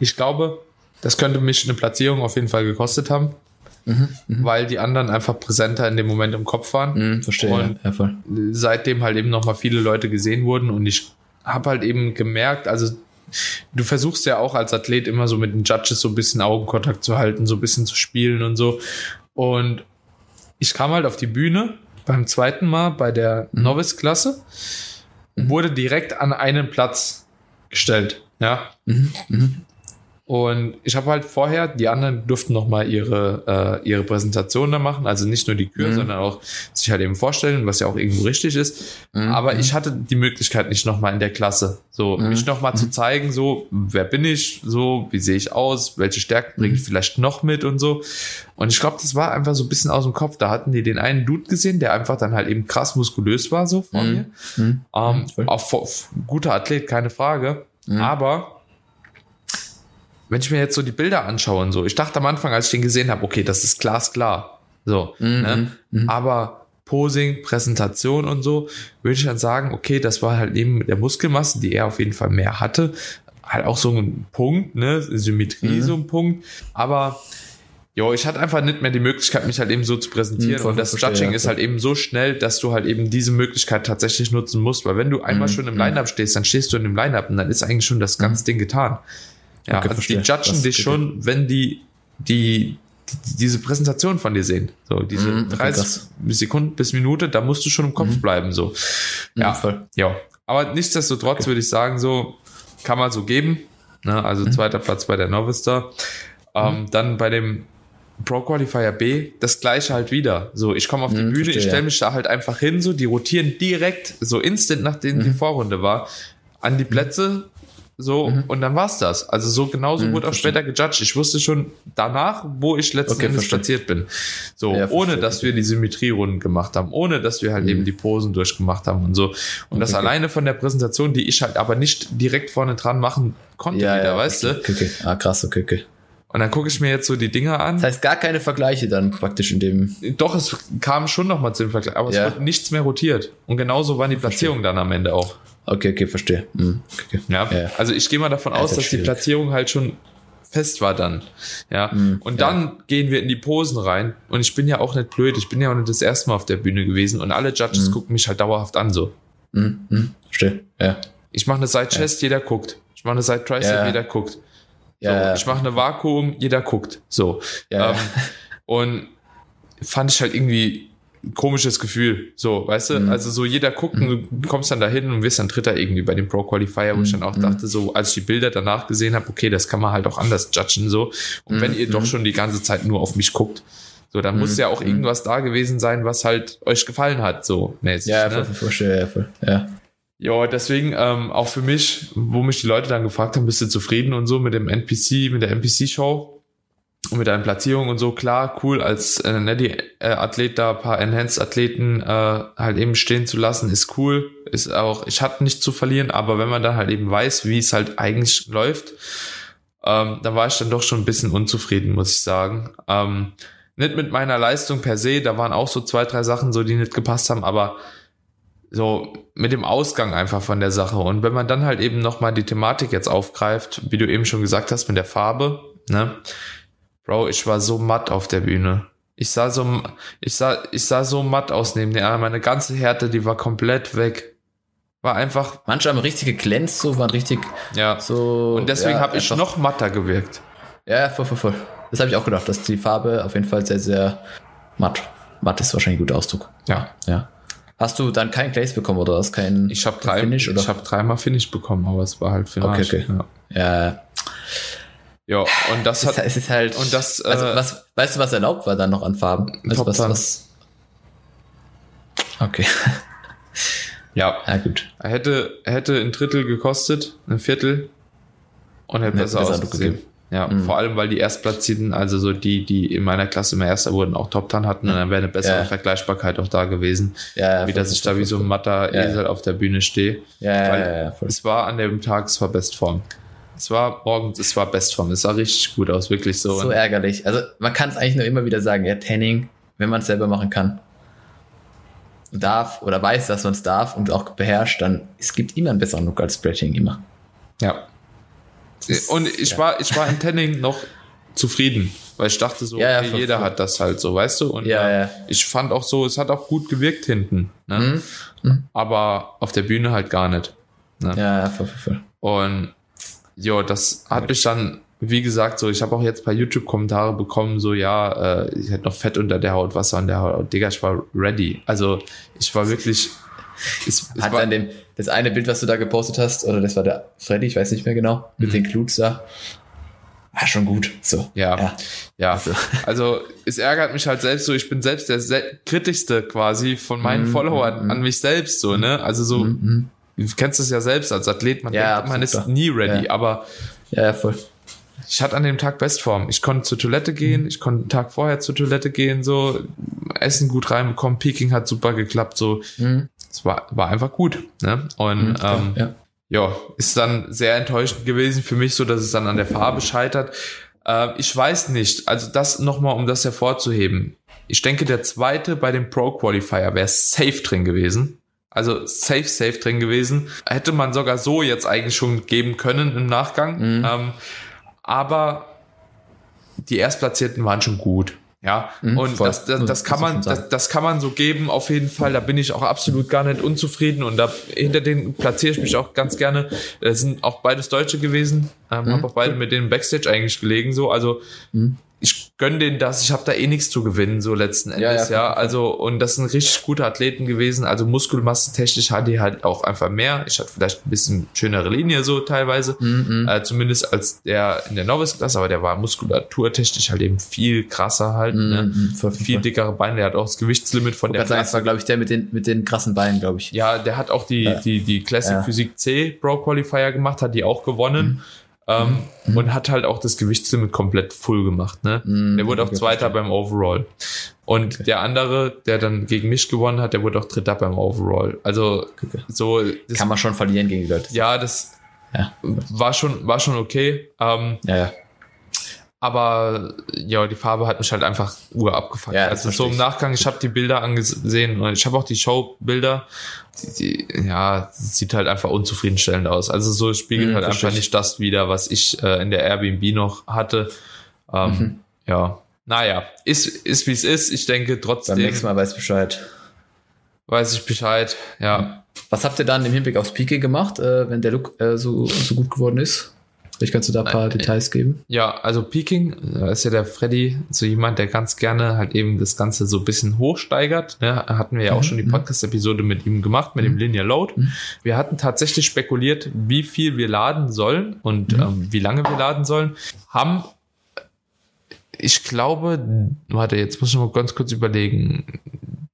Ich glaube, das könnte mich eine Platzierung auf jeden Fall gekostet haben Mhm. Mhm. weil die anderen einfach präsenter in dem Moment im Kopf waren. Mhm, verstehe. Und- ja, voll. Seitdem halt eben nochmal viele Leute gesehen wurden und ich habe halt eben gemerkt, also du versuchst ja auch als Athlet immer so mit den Judges so ein bisschen Augenkontakt zu halten, so ein bisschen zu spielen und so. Und ich kam halt auf die Bühne beim zweiten Mal bei der Mhm. Novice-Klasse und wurde direkt an einen Platz gestellt. Ja, Mhm. Mhm. Und ich habe halt vorher, die anderen durften nochmal ihre, äh, ihre Präsentation da machen, also nicht nur die Kür, Mhm. sondern auch sich halt eben vorstellen, was ja auch irgendwo richtig ist. Mhm. Aber ich hatte die Möglichkeit nicht nochmal in der Klasse, so Mhm. mich nochmal zu zeigen, so wer bin ich, so wie sehe ich aus, welche Stärken bringe ich Mhm. vielleicht noch mit und so. Und ich glaube, das war einfach so ein bisschen aus dem Kopf. Da hatten die den einen Dude gesehen, der einfach dann halt eben krass muskulös war, so vor Mhm. mir. Mhm. Ähm, auch guter Athlet, keine Frage. Aber wenn ich mir jetzt so die Bilder anschaue und so, ich dachte am Anfang, als ich den gesehen habe, okay, das ist glasklar. So, ne? Aber Posing, Präsentation und so, würde ich dann sagen, okay, das war halt neben der Muskelmasse, die er auf jeden Fall mehr hatte, halt auch so ein Punkt, ne, Symmetrie so ein Punkt, aber Jo, ich hatte einfach nicht mehr die Möglichkeit, mich halt eben so zu präsentieren. Hm, voll und das verstehe, Judging ja, ist halt eben so schnell, dass du halt eben diese Möglichkeit tatsächlich nutzen musst. Weil wenn du Mhm, einmal schon im Line-Up stehst, dann stehst du in dem Line-Up und dann ist eigentlich schon das ganze Ding getan. Ja, Mhm. Okay, also verstehe. die judgen dich okay. schon, wenn die, die, die diese Präsentation von dir sehen. So, diese Mhm, okay, 30 krass. Sekunden bis Minute, da musst du schon im Kopf bleiben. So. Ja, Mhm, voll. ja. Aber nichtsdestotrotz würde ich sagen, so kann man so geben. Ne? Also Mhm. zweiter Platz bei der Novice da. Ähm, Dann bei dem Pro Qualifier B das gleiche halt wieder. So, ich komme auf die Mhm, Bühne, ich verstehe, stelle ja. mich da halt einfach hin, so, die rotieren direkt, so instant, nachdem Mhm. die Vorrunde war, an die Plätze. So, und dann war's das. Also so genauso Mhm, wurde auch verstehe. später gejudged. Ich wusste schon danach, wo ich letzten Okay, Endes verstehe. platziert bin. So, Ja, ohne verstehe. dass wir die Symmetrierunden gemacht haben, ohne dass wir halt eben die Posen durchgemacht haben und so. Und das Okay, okay. alleine von der Präsentation, die ich halt aber nicht direkt vorne dran machen konnte, Ja, wieder, ja, weißt du? Okay, okay. Ah, krass, okay, okay. Und dann gucke ich mir jetzt so die Dinger an. Das heißt, gar keine Vergleiche dann praktisch in dem. Doch, es kam schon nochmal zum Vergleich, aber Ja. es wurde nichts mehr rotiert. Und genauso waren die Platzierungen dann am Ende auch. Okay, okay, verstehe. Mhm. Okay, okay. Ja. Ja. Also ich gehe mal davon Ja, aus, dass halt die schwierig. Platzierung halt schon fest war dann. Ja. Mhm, Und ja. dann gehen wir in die Posen rein. Und ich bin ja auch nicht blöd. Ich bin ja auch nicht das erste Mal auf der Bühne gewesen. Und alle Judges gucken mich halt dauerhaft an so. Mhm. Mhm. Verstehe. Ja. Ich mache eine Side Chest, jeder guckt. Ich mache eine Side Tricep, Ja. jeder guckt. So, Ja, ja. ich mache eine Vakuum, jeder guckt. So. Ja, ähm, ja. Und fand ich halt irgendwie komisches Gefühl. So, weißt du? Mhm. Also so jeder guckt und du kommst dann dahin und wirst dann Dritter irgendwie bei dem Pro Qualifier, wo ich dann auch Mhm. dachte, so, als ich die Bilder danach gesehen habe, okay, das kann man halt auch anders judgen. So. Und wenn Mhm. ihr doch schon die ganze Zeit nur auf mich guckt, so, dann muss ja auch irgendwas da gewesen sein, was halt euch gefallen hat, so mäßig. Ja, ne? voll, voll, voll. Ja. Ja, deswegen ähm, auch für mich, wo mich die Leute dann gefragt haben, bist du zufrieden und so mit dem NPC, mit der NPC-Show mit deinen Platzierungen und so, klar, cool, als äh, Neddy-Athlet da ein paar Enhanced-Athleten äh, halt eben stehen zu lassen, ist cool, ist auch, ich hatte nichts zu verlieren, aber wenn man dann halt eben weiß, wie es halt eigentlich läuft, ähm, dann war ich dann doch schon ein bisschen unzufrieden, muss ich sagen. Ähm, nicht mit meiner Leistung per se, da waren auch so zwei, drei Sachen so, die nicht gepasst haben, aber so mit dem Ausgang einfach von der Sache. Und wenn man dann halt eben nochmal die Thematik jetzt aufgreift, wie du eben schon gesagt hast, mit der Farbe, ne? Bro, ich war so matt auf der Bühne. Ich sah so, ich sah, ich sah so matt aus neben den anderen. Meine ganze Härte, die war komplett weg. War einfach, Manche haben richtig geglänzt, so waren richtig ja. so. Und deswegen ja, habe ich noch matter gewirkt. Ja, voll, voll, voll. Das habe ich auch gedacht, dass die Farbe auf jeden Fall sehr, sehr matt. Matt ist wahrscheinlich ein guter Ausdruck. Ja. Ja. Hast du dann keinen Glaze bekommen oder hast keinen Ich habe drei, Finish oder? ich habe dreimal Finish bekommen, aber es war halt Finish. Okay, okay. Ja. ja, ja, und das hat, es ist halt. und das, also, äh, was, weißt du, was erlaubt war dann noch an Farben? Also, Top was, was? Okay, ja, ja, gut. Er hätte, hätte ein Drittel gekostet, ein Viertel und hätte besser besser ausgesehen. Ja, Mhm. vor allem, weil die Erstplatzierten, also so die, die in meiner Klasse immer Erster wurden, auch Top Ten hatten und dann wäre eine bessere Ja. Vergleichbarkeit auch da gewesen. Ja, ja, wie dass ich da wie so ein matter. Esel auf der Bühne stehe. Ja, ja, ja. Es war an dem Tag, es war Bestform. Es war morgens, es war Bestform. Es sah richtig gut aus, wirklich so. So ärgerlich. Also man kann es eigentlich nur immer wieder sagen, ja, Tanning, wenn man es selber machen kann, darf oder weiß, dass man es darf und auch beherrscht, dann es gibt immer einen besseren Look als Spreading, immer. ja. ist- Und ich ja. war, ich war im Tanning noch zufrieden, weil ich dachte so, Ja, okay, jeder hat das halt so, weißt du? Und Ja, äh, ja. ich fand auch so, es hat auch gut gewirkt hinten, ne? Mhm. Mhm. aber auf der Bühne halt gar nicht. Ja, ja, voll, voll, voll. Und jo, das hat mich dann, wie gesagt, so, ich habe auch jetzt bei YouTube-Kommentare bekommen, so, ja, äh, ich hätte noch Fett unter der Haut, Wasser an der Haut. Digga, ich war ready. Also, ich war wirklich. Es, es Hat war, dann dem, das eine Bild, was du da gepostet hast, oder das war der Freddy, ich weiß nicht mehr genau, mit den Glutes da. War schon gut. So. Mhm. ja, ja. ja. Also. Also. es ärgert mich halt selbst so, ich bin selbst der sel kritischste quasi von meinen Mhm, Followern mhm. an mich selbst, so, ne? Also so, Mhm. Du kennst es ja selbst als Athlet, man Ja, denkt, man ist nie ready, Ja. aber Ja, ja, voll. ich hatte an dem Tag Bestform. Ich konnte zur Toilette gehen, ich konnte einen Tag vorher zur Toilette gehen, so Essen gut reinbekommen, Peking hat super geklappt, so Mhm. es war, war einfach gut. Ne? Und Mhm, ähm, ja. ja, ist dann sehr enttäuschend gewesen für mich, so dass es dann an der Farbe scheitert. Äh, ich weiß nicht, also das nochmal, um das hervorzuheben. Ich denke, der zweite bei dem Pro Qualifier wäre safe drin gewesen. Also safe, safe drin gewesen. Hätte man sogar so jetzt eigentlich schon geben können im Nachgang. Mhm. Ähm, aber die Erstplatzierten waren schon gut. Ja, mhm, und das, das, das, kann man, das, das kann man so geben, auf jeden Fall. Da bin ich auch absolut gar nicht unzufrieden und da hinter denen platziere ich mich auch ganz gerne. Das sind auch beides Deutsche gewesen, ähm, mhm. habe auch beide mit denen Backstage eigentlich gelegen, so. Also mhm ich gönne denen das, ich habe da eh nichts zu gewinnen, so letzten Endes, ja. ja, ja. Also, und das sind richtig gute Athleten gewesen. Also Muskelmasse technisch hatte die halt auch einfach mehr. Ich hatte vielleicht ein bisschen schönere Linie so teilweise. Mhm. Äh, zumindest als der in der Novice-Klasse, aber der war muskulaturtechnisch halt eben viel krasser halt. Mhm. Ne? Mhm, viel dickere Beine, der hat auch das Gewichtslimit von der Klasse. Das war, glaube ich, der mit den, mit den krassen Beinen, glaube ich. Ja, der hat auch die, ja. die, die Classic Physik C Pro Qualifier gemacht, hat die auch gewonnen. Ähm, mhm. Und hat halt auch das Gewichtslimit komplett full gemacht. Ne? Mhm, der wurde auch Zweiter beim Overall. Und okay. der andere, der dann gegen mich gewonnen hat, der wurde auch Dritter beim Overall. Also okay. so kann man schon verlieren gegen die Leute. Ja, das ja. war schon war schon okay. Ähm, ja, ja. Aber ja, die Farbe hat mich halt einfach ur abgefuckt. Ja, also so im Nachgang, ich habe die Bilder angesehen und ich habe auch die Showbilder. Die, die, ja, sieht halt einfach unzufriedenstellend aus. Also so spiegelt mhm, halt einfach nicht das wieder, was ich äh, in der Airbnb noch hatte. Ähm, mhm. Ja, naja, ist, ist wie es ist. Ich denke trotzdem. Beim nächsten Mal weiß Bescheid. Weiß ich Bescheid, ja. Was habt ihr dann im Hinblick aufs Peaking gemacht, äh, wenn der Look äh, so, so gut geworden ist? Vielleicht kannst du da ein paar Nein, Details geben. Ja, also Peking, da ist ja der Freddy so jemand, der ganz gerne halt eben das Ganze so ein bisschen hochsteigert. Ne? Hatten wir ja auch mhm. schon die mhm. Podcast-Episode mit ihm gemacht, mit mhm. dem Linear Load. Mhm. Wir hatten tatsächlich spekuliert, wie viel wir laden sollen und mhm. ähm, wie lange wir laden sollen. Haben ich glaube, warte, jetzt muss ich mal ganz kurz überlegen.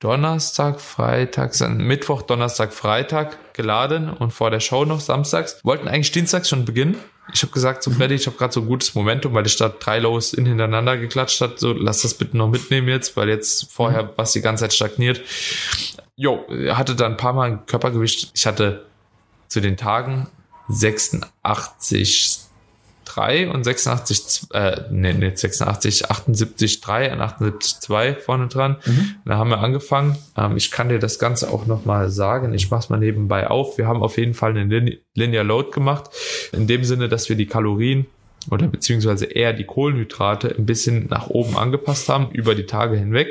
Donnerstag, Freitag, Mittwoch, Donnerstag, Freitag geladen und vor der Show noch samstags. Wollten eigentlich dienstags schon beginnen. Ich habe gesagt zu Freddy, ich habe gerade so ein gutes Momentum, weil die Stadt drei Lows in hintereinander geklatscht hat. So, lass das bitte noch mitnehmen jetzt, weil jetzt vorher mhm. was die ganze Zeit stagniert. Jo, hatte dann ein paar Mal ein Körpergewicht. Ich hatte zu den Tagen 86 3 und 86, äh, nee, nee, 86, 78, 3 und 78, 2 vorne dran. Mhm. Da haben wir angefangen. Ähm, ich kann dir das Ganze auch nochmal sagen. Ich mach's mal nebenbei auf. Wir haben auf jeden Fall einen Lin Linear Load gemacht. In dem Sinne, dass wir die Kalorien oder beziehungsweise eher die Kohlenhydrate ein bisschen nach oben angepasst haben über die Tage hinweg.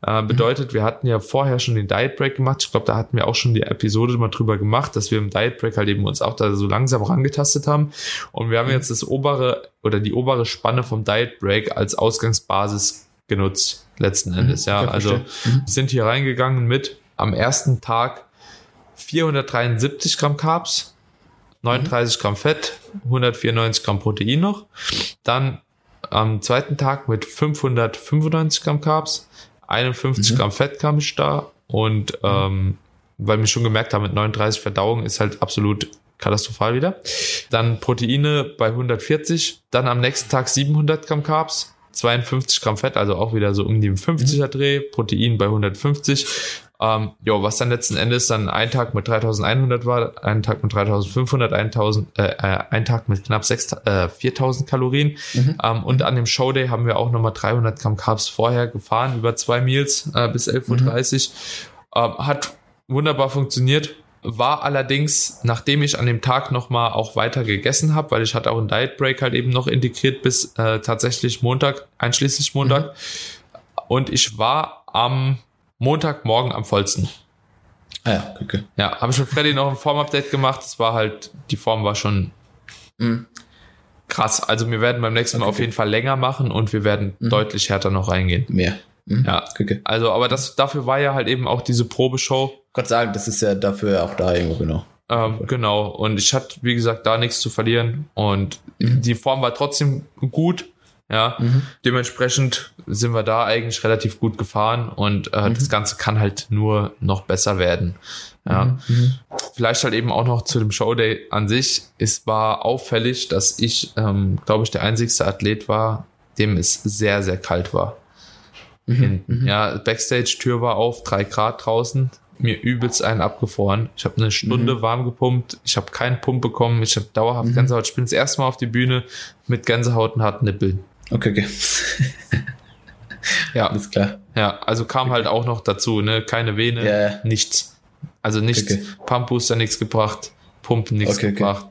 Äh, bedeutet, wir hatten ja vorher schon den Diet Break gemacht. Ich glaube, da hatten wir auch schon die Episode mal drüber gemacht, dass wir im Diet Break halt eben uns auch da so langsam rangetastet haben. Und wir haben jetzt das obere oder die obere Spanne vom Diet Break als Ausgangsbasis genutzt, letzten mhm. Endes. Ja, also mhm. sind hier reingegangen mit am ersten Tag 473 Gramm Carbs, 39 Gramm Fett, 194 Gramm Protein noch. Dann am zweiten Tag mit 595 Gramm Carbs, 51 mhm. Gramm Fett kam ich da und ähm, weil wir schon gemerkt haben, mit 39 Verdauung ist halt absolut katastrophal wieder. Dann Proteine bei 140, dann am nächsten Tag 700 Gramm Carbs, 52 Gramm Fett, also auch wieder so um die 50er mhm. Dreh, Protein bei 150 ähm, jo, was dann letzten Endes dann ein Tag mit 3100 war, ein Tag mit 3500, 1000, äh, äh, ein Tag mit knapp 6, äh, 4000 Kalorien. Mhm. Ähm, und an dem Showday haben wir auch nochmal 300 Gramm Carbs vorher gefahren, über zwei Meals äh, bis 11.30 Uhr. Mhm. Ähm, hat wunderbar funktioniert. War allerdings, nachdem ich an dem Tag nochmal auch weiter gegessen habe, weil ich hatte auch einen Diet Break halt eben noch integriert bis äh, tatsächlich Montag, einschließlich Montag. Mhm. Und ich war am Montagmorgen am vollsten. Ah ja, okay. Ja, habe ich mit Freddy noch ein Form-Update gemacht. Das war halt, die Form war schon mhm. krass. Also wir werden beim nächsten okay, Mal auf jeden Fall länger machen und wir werden mhm. deutlich härter noch reingehen. Mehr. Mhm. Ja, okay. Also, aber das, dafür war ja halt eben auch diese Probeshow. Gott sagen, das ist ja dafür auch da irgendwo, genau. Ähm, genau. Und ich hatte, wie gesagt, da nichts zu verlieren. Und mhm. die Form war trotzdem gut. Ja, mhm. dementsprechend sind wir da eigentlich relativ gut gefahren und äh, mhm. das Ganze kann halt nur noch besser werden. Ja, mhm. mhm. vielleicht halt eben auch noch zu dem Showday an sich. Es war auffällig, dass ich, ähm, glaube ich, der einzigste Athlet war, dem es sehr, sehr kalt war. Mhm. mhm. Ja, Backstage-Tür war auf, drei Grad draußen. mir übelst einen abgefroren. Ich habe eine Stunde Mhm. warm gepumpt. Ich habe keinen Pump bekommen. Ich habe dauerhaft Mhm. Gänsehaut. Ich bin das erste Mal auf die Bühne mit Gänsehaut und harten Nippeln. Okay, okay. Ja, Alles klar. ja, also kam halt auch noch dazu, ne? Keine Vene, ja. nichts. Also nichts. Okay. Pumpbooster nichts gebracht, Pumpen nichts Okay, okay. gebracht.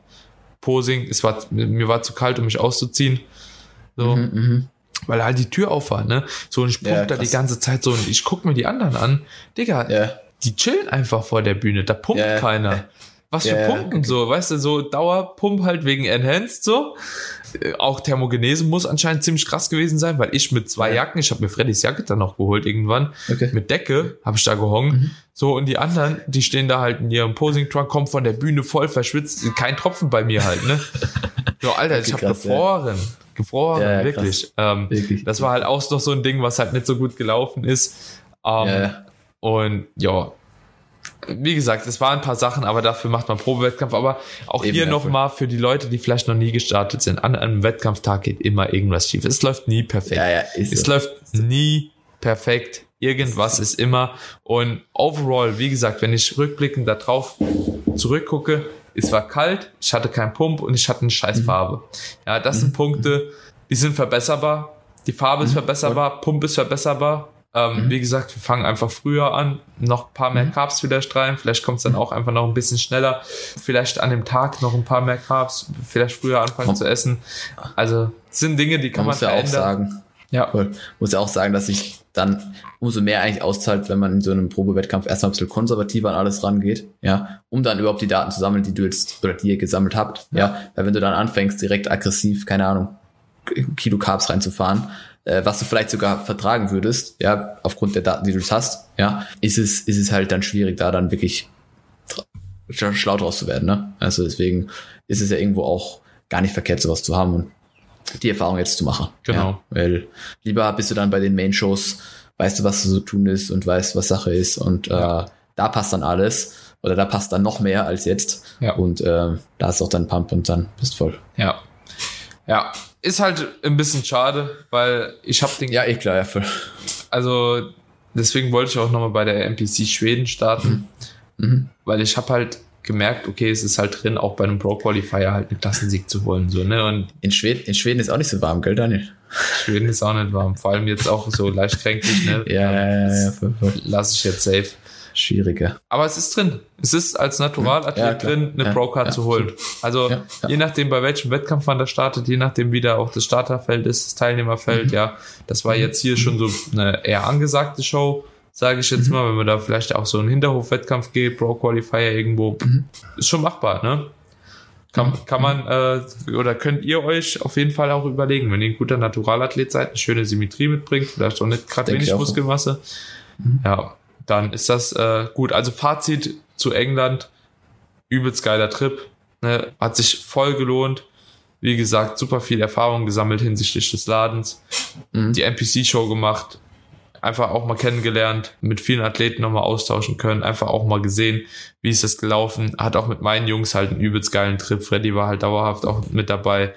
Posing, es war, mir war zu kalt, um mich auszuziehen. So, Mhm, mhm. weil halt die Tür auf war, ne? So, und ich pump Ja, da die ganze Zeit so und ich guck mir die anderen an. Digga, Ja, die chillen einfach vor der Bühne, da pumpt ja. keiner. Was für ja, Pumpen so, weißt du, so Dauerpump halt wegen Enhanced so. Äh, Auch Thermogenese muss anscheinend ziemlich krass gewesen sein, weil ich mit zwei Ja. Jacken, ich habe mir Freddys Jacke dann noch geholt irgendwann, okay. mit Decke habe ich da gehongen. Mhm. So, und die anderen, die stehen da halt in ihrem Posing-Truck, kommen von der Bühne voll verschwitzt, kein Tropfen bei mir halt, ne? So, Alter, ich Okay, habe krass, ja. gefroren. Gefroren, Ja, ja, wirklich. Ähm, Wirklich. das war halt auch noch so ein Ding, was halt nicht so gut gelaufen ist. Ähm, ja. und ja, wie gesagt, es waren ein paar Sachen, aber dafür macht man Probewettkampf. Aber auch Eben, hier nochmal für die Leute, die vielleicht noch nie gestartet sind, an einem Wettkampftag geht immer irgendwas schief. Es läuft nie perfekt. ja, ja, Es so. läuft nie perfekt. Irgendwas ist immer. Und overall, wie gesagt, wenn ich rückblickend da drauf zurückgucke, es war kalt, ich hatte keinen Pump und ich hatte eine scheiß Farbe. Ja, das sind Punkte, die sind verbesserbar. Die Farbe ist verbesserbar, Pump ist verbesserbar. Ähm, Wie gesagt, wir fangen einfach früher an, noch ein paar mehr Carbs wieder streuen. Vielleicht kommt es dann auch einfach noch ein bisschen schneller. Vielleicht an dem Tag noch ein paar mehr Carbs, vielleicht früher anfangen Komm. zu essen. Also es sind Dinge, die kann man man, muss ja auch sagen, Ja, voll, muss ja auch sagen, dass sich dann umso mehr eigentlich auszahlt, wenn man in so einem Probewettkampf erstmal ein bisschen konservativer an alles rangeht, ja, um dann überhaupt die Daten zu sammeln, die du jetzt oder die ihr gesammelt habt, ja, weil wenn du dann anfängst, direkt aggressiv, keine Ahnung, Kilo Carbs reinzufahren, äh, was du vielleicht sogar vertragen würdest, ja, aufgrund der Daten, die du hast, ja, ist es, ist es halt dann schwierig, da dann wirklich schlau draus zu werden, ne? Also deswegen ist es ja irgendwo auch gar nicht verkehrt, sowas zu haben und die Erfahrung jetzt zu machen. Genau. Ja, weil lieber bist du dann bei den Main-Shows, weißt du, was zu tun ist und weißt, was Sache ist und Ja. äh, da passt dann alles oder da passt dann noch mehr als jetzt Ja. und äh, da ist auch dann Pump und dann bist voll. Ja. Ja. Ist halt ein bisschen schade, weil ich habe den, Ja, eh klar, ja, voll. also deswegen wollte ich auch nochmal bei der NPC Schweden starten, Mhm. weil ich habe halt gemerkt, okay, es ist halt drin, auch bei einem Pro Qualifier halt einen Klassensieg zu holen, so, ne, und In Schweden, in Schweden ist auch nicht so warm, gell, Daniel? Schweden ist auch nicht warm, vor allem jetzt auch so leicht kränklich, ne, Ja, ja, ja, ja, voll. lasse ich jetzt safe. Schwieriger. Aber es ist drin. Es ist als Naturalathlet Ja, drin, eine Ja, Pro-Card ja, zu holen. Also je nachdem, bei welchem Wettkampf man da startet, je nachdem, wie da auch das Starterfeld ist, das Teilnehmerfeld, Mhm. ja. Das war jetzt hier schon so eine eher angesagte Show, sage ich jetzt Mhm. mal, wenn man da vielleicht auch so einen Hinterhof-Wettkampf geht, Pro-Qualifier irgendwo, Mhm. ist schon machbar, ne? Kann, kann man äh, oder könnt ihr euch auf jeden Fall auch überlegen, wenn ihr ein guter Naturalathlet seid, eine schöne Symmetrie mitbringt, vielleicht auch nicht gerade wenig. Muskelmasse, ja, dann ist das äh, gut. Also Fazit zu England, übelst geiler Trip, ne? hat sich voll gelohnt. Wie gesagt, super viel Erfahrung gesammelt hinsichtlich des Ladens, Mhm. die NPC-Show gemacht, einfach auch mal kennengelernt, mit vielen Athleten nochmal austauschen können, einfach auch mal gesehen, wie ist das gelaufen. Hat auch mit meinen Jungs halt einen übelst geilen Trip. Freddy war halt dauerhaft auch mit dabei.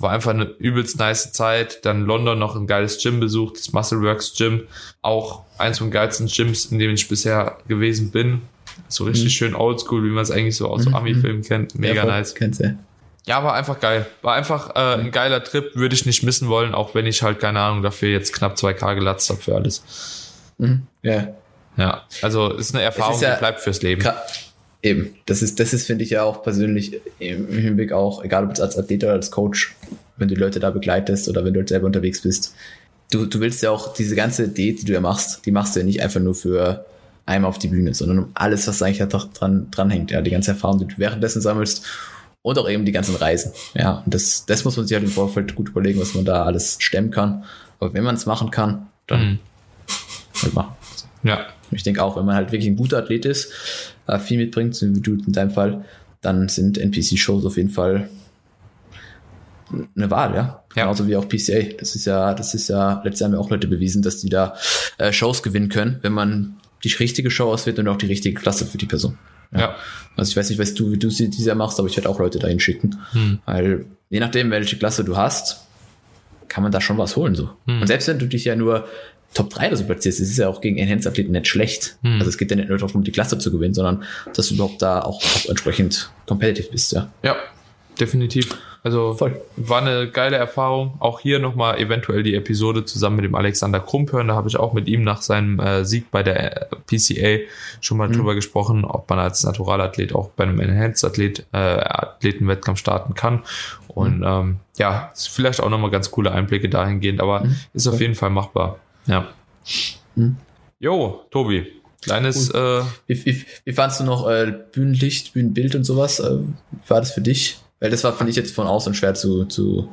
War einfach eine übelst nice Zeit. Dann London noch ein geiles Gym besucht, das Muscleworks Gym. Auch eins von geilsten Gyms, in dem ich bisher gewesen bin. So richtig Mhm. schön oldschool, wie man es eigentlich so aus Mhm. Ami-Filmen kennt. Mega ja, nice. Kennst du. Ja, war einfach geil. War einfach äh, ein geiler Trip, würde ich nicht missen wollen, auch wenn ich halt, keine Ahnung, dafür jetzt knapp 2K gelatzt habe für alles. Mhm. Ja. Ja, also ist eine Erfahrung, ja die bleibt fürs Leben. Gra- Eben, das ist, das ist, finde ich ja auch persönlich im Hinblick auch, egal ob jetzt als Athlet oder als Coach, wenn du Leute da begleitest oder wenn du halt selber unterwegs bist. Du, du willst ja auch diese ganze Diät, die du ja machst, die machst du ja nicht einfach nur für einmal auf die Bühne, sondern um alles, was eigentlich halt dran, dran hängt. Ja, die ganze Erfahrung, die du währenddessen sammelst und auch eben die ganzen Reisen. Ja, und das, das muss man sich halt im Vorfeld gut überlegen, was man da alles stemmen kann. Aber wenn man es machen kann, dann Mhm. halt machen. Ja, Ich denke auch, wenn man halt wirklich ein guter Athlet ist, äh, viel mitbringt, so wie du in deinem Fall, dann sind NPC-Shows auf jeden Fall eine Wahl, ja. Ja. Genauso wie auch PCA. Das ist ja, das ist ja, letztes Jahr haben ja auch Leute bewiesen, dass die da äh, Shows gewinnen können, wenn man die richtige Show auswählt und auch die richtige Klasse für die Person. ja. Also ich weiß nicht, was du, wie du sie dieses Jahr machst, aber ich werde auch Leute dahin schicken. Hm. Weil je nachdem, welche Klasse du hast, kann man da schon was holen so. Hm. Und selbst wenn du dich ja nur Top 3 oder so platzierst, das ist ja auch gegen Enhanced-Athleten nicht schlecht. Hm. Also es geht ja nicht nur darum, die Klasse zu gewinnen, sondern dass du überhaupt da auch, auch entsprechend competitive bist, ja. Ja, definitiv. Also Voll. war eine geile Erfahrung. Auch hier nochmal eventuell die Episode zusammen mit dem Alexander Krump hören. Da habe ich auch mit ihm nach seinem äh, Sieg bei der äh, PCA schon mal drüber gesprochen, ob man als Naturalathlet auch bei einem Enhanced-Athlet äh, Athletenwettkampf starten kann. Und ähm, ja, vielleicht auch nochmal ganz coole Einblicke dahingehend, aber ist auf jeden Fall machbar. Ja. Mhm. Jo, Tobi, kleines äh, Wie, wie, wie fandst du noch äh, Bühnenlicht, Bühnenbild und sowas? Äh, wie war das für dich? Weil das war, finde ich, jetzt von außen schwer zu. zu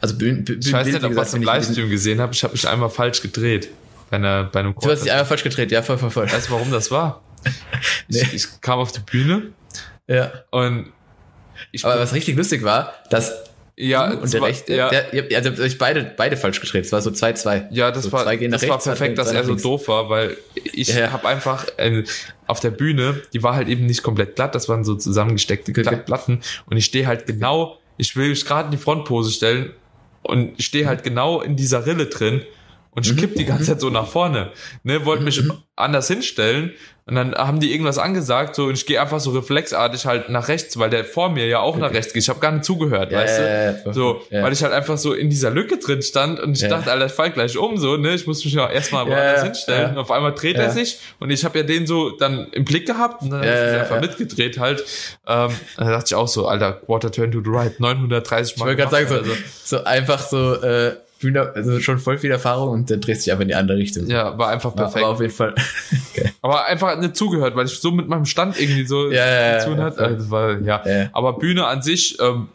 also Bühnen, Bühnen, Ich weiß nicht, wie ob gesagt, was im ich bisschen- Livestream gesehen habe. Ich habe mich einmal falsch gedreht. Bei, einer, bei einem Du hast dich einmal falsch gedreht, ja, voll, voll, voll. Weißt du, warum das war? Nee. Ich, ich kam auf die Bühne Ja. und ich Aber was richtig lustig war, dass ja, du und der Rechte, ja, der, habt euch beide, beide falsch gedreht. Es war so 2-2. ja, das so war, das war perfekt, dass er so doof war, weil ich Ja, habe einfach äh, auf der Bühne, die war halt eben nicht komplett glatt, das waren so zusammengesteckte Okay, Platten. Und ich stehe halt genau, ich will mich gerade in die Frontpose stellen und stehe halt genau in dieser Rille drin und ich Mhm. kipp die ganze Zeit so nach vorne. Ne, wollte mich anders hinstellen und dann haben die irgendwas angesagt so und ich gehe einfach so reflexartig halt nach rechts, weil der vor mir ja auch nach rechts geht. Ich habe gar nicht zugehört, Ja, weißt du? voll, So, ja. weil ich halt einfach so in dieser Lücke drin stand und ich dachte, Alter, ich fall gleich um, so, ne? Ich muss mich ja erstmal woanders hinstellen. Und auf einmal dreht er sich und ich habe ja den so dann im Blick gehabt und dann Ja, hab ich einfach mitgedreht halt. Ähm, da dachte ich auch so, Alter, Quarter Turn to the right, 930 Ich wollte gerade sagen, so, so einfach so äh, Bühne, also schon voll viel Erfahrung und dann drehst du dich einfach in die andere Richtung. Ja, war einfach Ja, perfekt. aber auf jeden Fall. okay. Aber einfach nicht zugehört, weil ich so mit meinem Stand irgendwie so Ja, ja, ja, zu tun ja, hat. Also, war, ja. Ja. Aber Bühne an sich, ähm,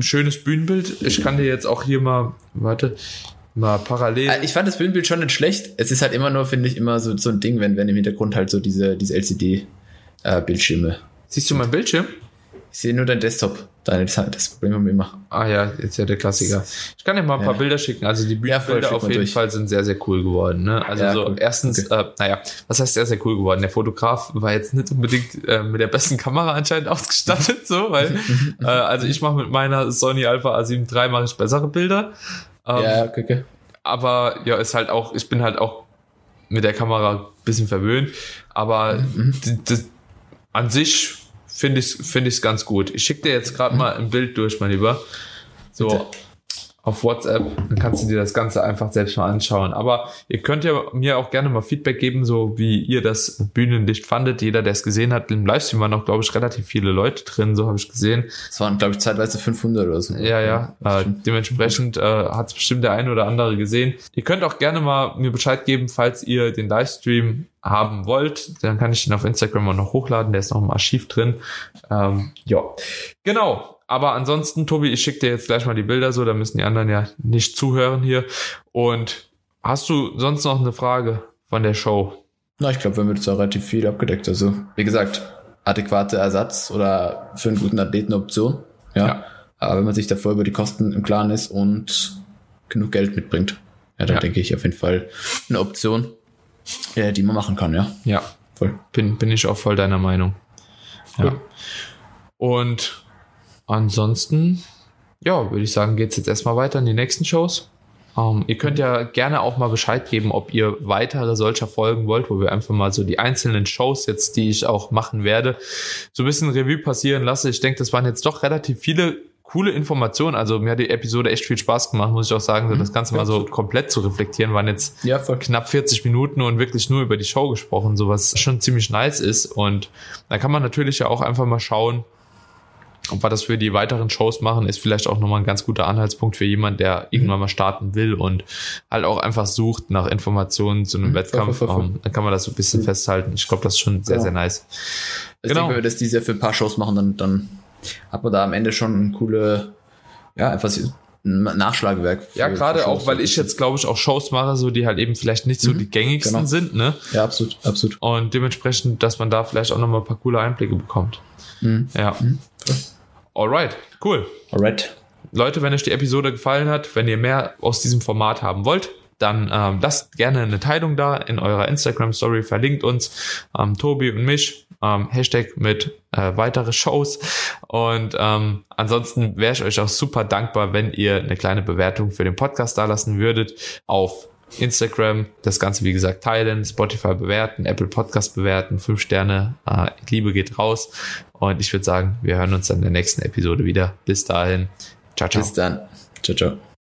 schönes Bühnenbild. Ich kann dir jetzt auch hier mal, warte, mal parallel. Äh, Ich fand das Bühnenbild schon nicht schlecht. Es ist halt immer nur, finde ich, immer so, so ein Ding, wenn, wenn im Hintergrund halt so diese, diese LCD-Bildschirme. Siehst du mein Bildschirm? Ich sehe nur dein Desktop. Dein, das, das Problem haben wir immer. Ah ja, jetzt ja der Klassiker. Ich kann dir mal ein paar Ja. Bilder schicken. Also die Ja, Bühnenbilder schick auf jeden durch. Fall sind sehr, sehr cool geworden. Ne? Also Ja, so cool. erstens, äh, naja, was heißt sehr, sehr cool geworden? Der Fotograf war jetzt nicht unbedingt äh, mit der besten Kamera anscheinend ausgestattet, so, weil äh, also ich mache mit meiner Sony Alpha A7 III mache ich bessere Bilder. Ähm, ja, okay, okay. aber ja, ist halt auch, ich bin halt auch mit der Kamera ein bisschen verwöhnt, aber Mhm. an sich finde ich es find ich's ganz gut. Ich schicke dir jetzt gerade mal ein Bild durch, mein Lieber. So Bitte. Auf WhatsApp, dann kannst du dir das Ganze einfach selbst mal anschauen. Aber ihr könnt ja mir auch gerne mal Feedback geben, so wie ihr das Bühnenlicht fandet. Jeder, der es gesehen hat, im Livestream waren noch, glaube ich, relativ viele Leute drin, so habe ich gesehen. Es waren, glaube ich, zeitweise 500 oder so. Ja, ja. Äh, dementsprechend äh, hat es bestimmt der eine oder andere gesehen. Ihr könnt auch gerne mal mir Bescheid geben, falls ihr den Livestream haben wollt. Dann kann ich den auf Instagram auch noch hochladen. Der ist noch im Archiv drin. Ähm, ja, genau. Aber ansonsten, Tobi, ich schicke dir jetzt gleich mal die Bilder so, da müssen die anderen ja nicht zuhören hier. Und hast du sonst noch eine Frage von der Show? Na, ich glaube, wir haben jetzt auch relativ viel abgedeckt. Also, wie gesagt, adäquate Ersatz oder für einen guten Athleten eine Option. Ja. Ja. Aber wenn man sich davor über die Kosten im Klaren ist und genug Geld mitbringt, ja, dann Ja. denke ich auf jeden Fall eine Option, ja, die man machen kann, ja. Ja, Voll. bin, bin ich auch voll deiner Meinung. Ja. Cool. Und ansonsten, ja, würde ich sagen, geht's jetzt erstmal weiter in die nächsten Shows. Ähm, ihr könnt ja gerne auch mal Bescheid geben, ob ihr weitere solcher Folgen wollt, wo wir einfach mal so die einzelnen Shows jetzt, die ich auch machen werde, so ein bisschen Revue passieren lasse. Ich denke, das waren jetzt doch relativ viele coole Informationen. Also mir hat die Episode echt viel Spaß gemacht, muss ich auch sagen, so das Ganze mal so komplett zu reflektieren, waren jetzt Ja, knapp 40 Minuten und wirklich nur über die Show gesprochen, so was schon ziemlich nice ist. Und da kann man natürlich ja auch einfach mal schauen, ob wir das für die weiteren Shows machen, ist vielleicht auch nochmal ein ganz guter Anhaltspunkt für jemand, der irgendwann mal starten will und halt auch einfach sucht nach Informationen zu einem Mhm, Wettkampf. voll, voll, voll. Ähm, Dann kann man das so ein bisschen festhalten. Ich glaube, das ist schon sehr, Genau. sehr nice. Ich Genau. denke, wenn wir das dieses Jahr für ein paar Shows machen, dann, dann hat man da am Ende schon ein coole, ja, einfach Nachschlagewerk. Ja, gerade auch, weil ich jetzt, glaube ich, auch Shows mache, so die halt eben vielleicht nicht so Mhm, die gängigsten genau. sind, ne? Ja, absolut, absolut. Und dementsprechend, dass man da vielleicht auch nochmal ein paar coole Einblicke bekommt. Mhm. Ja. Alright, cool. Alright. Leute, wenn euch die Episode gefallen hat, wenn ihr mehr aus diesem Format haben wollt, dann ähm, lasst gerne eine Teilung da in eurer Instagram-Story, verlinkt uns, ähm, Tobi und mich, ähm, Hashtag mit äh, weitere Shows. Und ähm, ansonsten wäre ich euch auch super dankbar, wenn ihr eine kleine Bewertung für den Podcast da lassen würdet auf Instagram. Das Ganze, wie gesagt, teilen, Spotify bewerten, Apple Podcast bewerten, fünf Sterne. Äh, Liebe geht raus. Und ich würde sagen, wir hören uns dann in der nächsten Episode wieder. Bis dahin. Ciao, ciao. Bis dann. Ciao, ciao.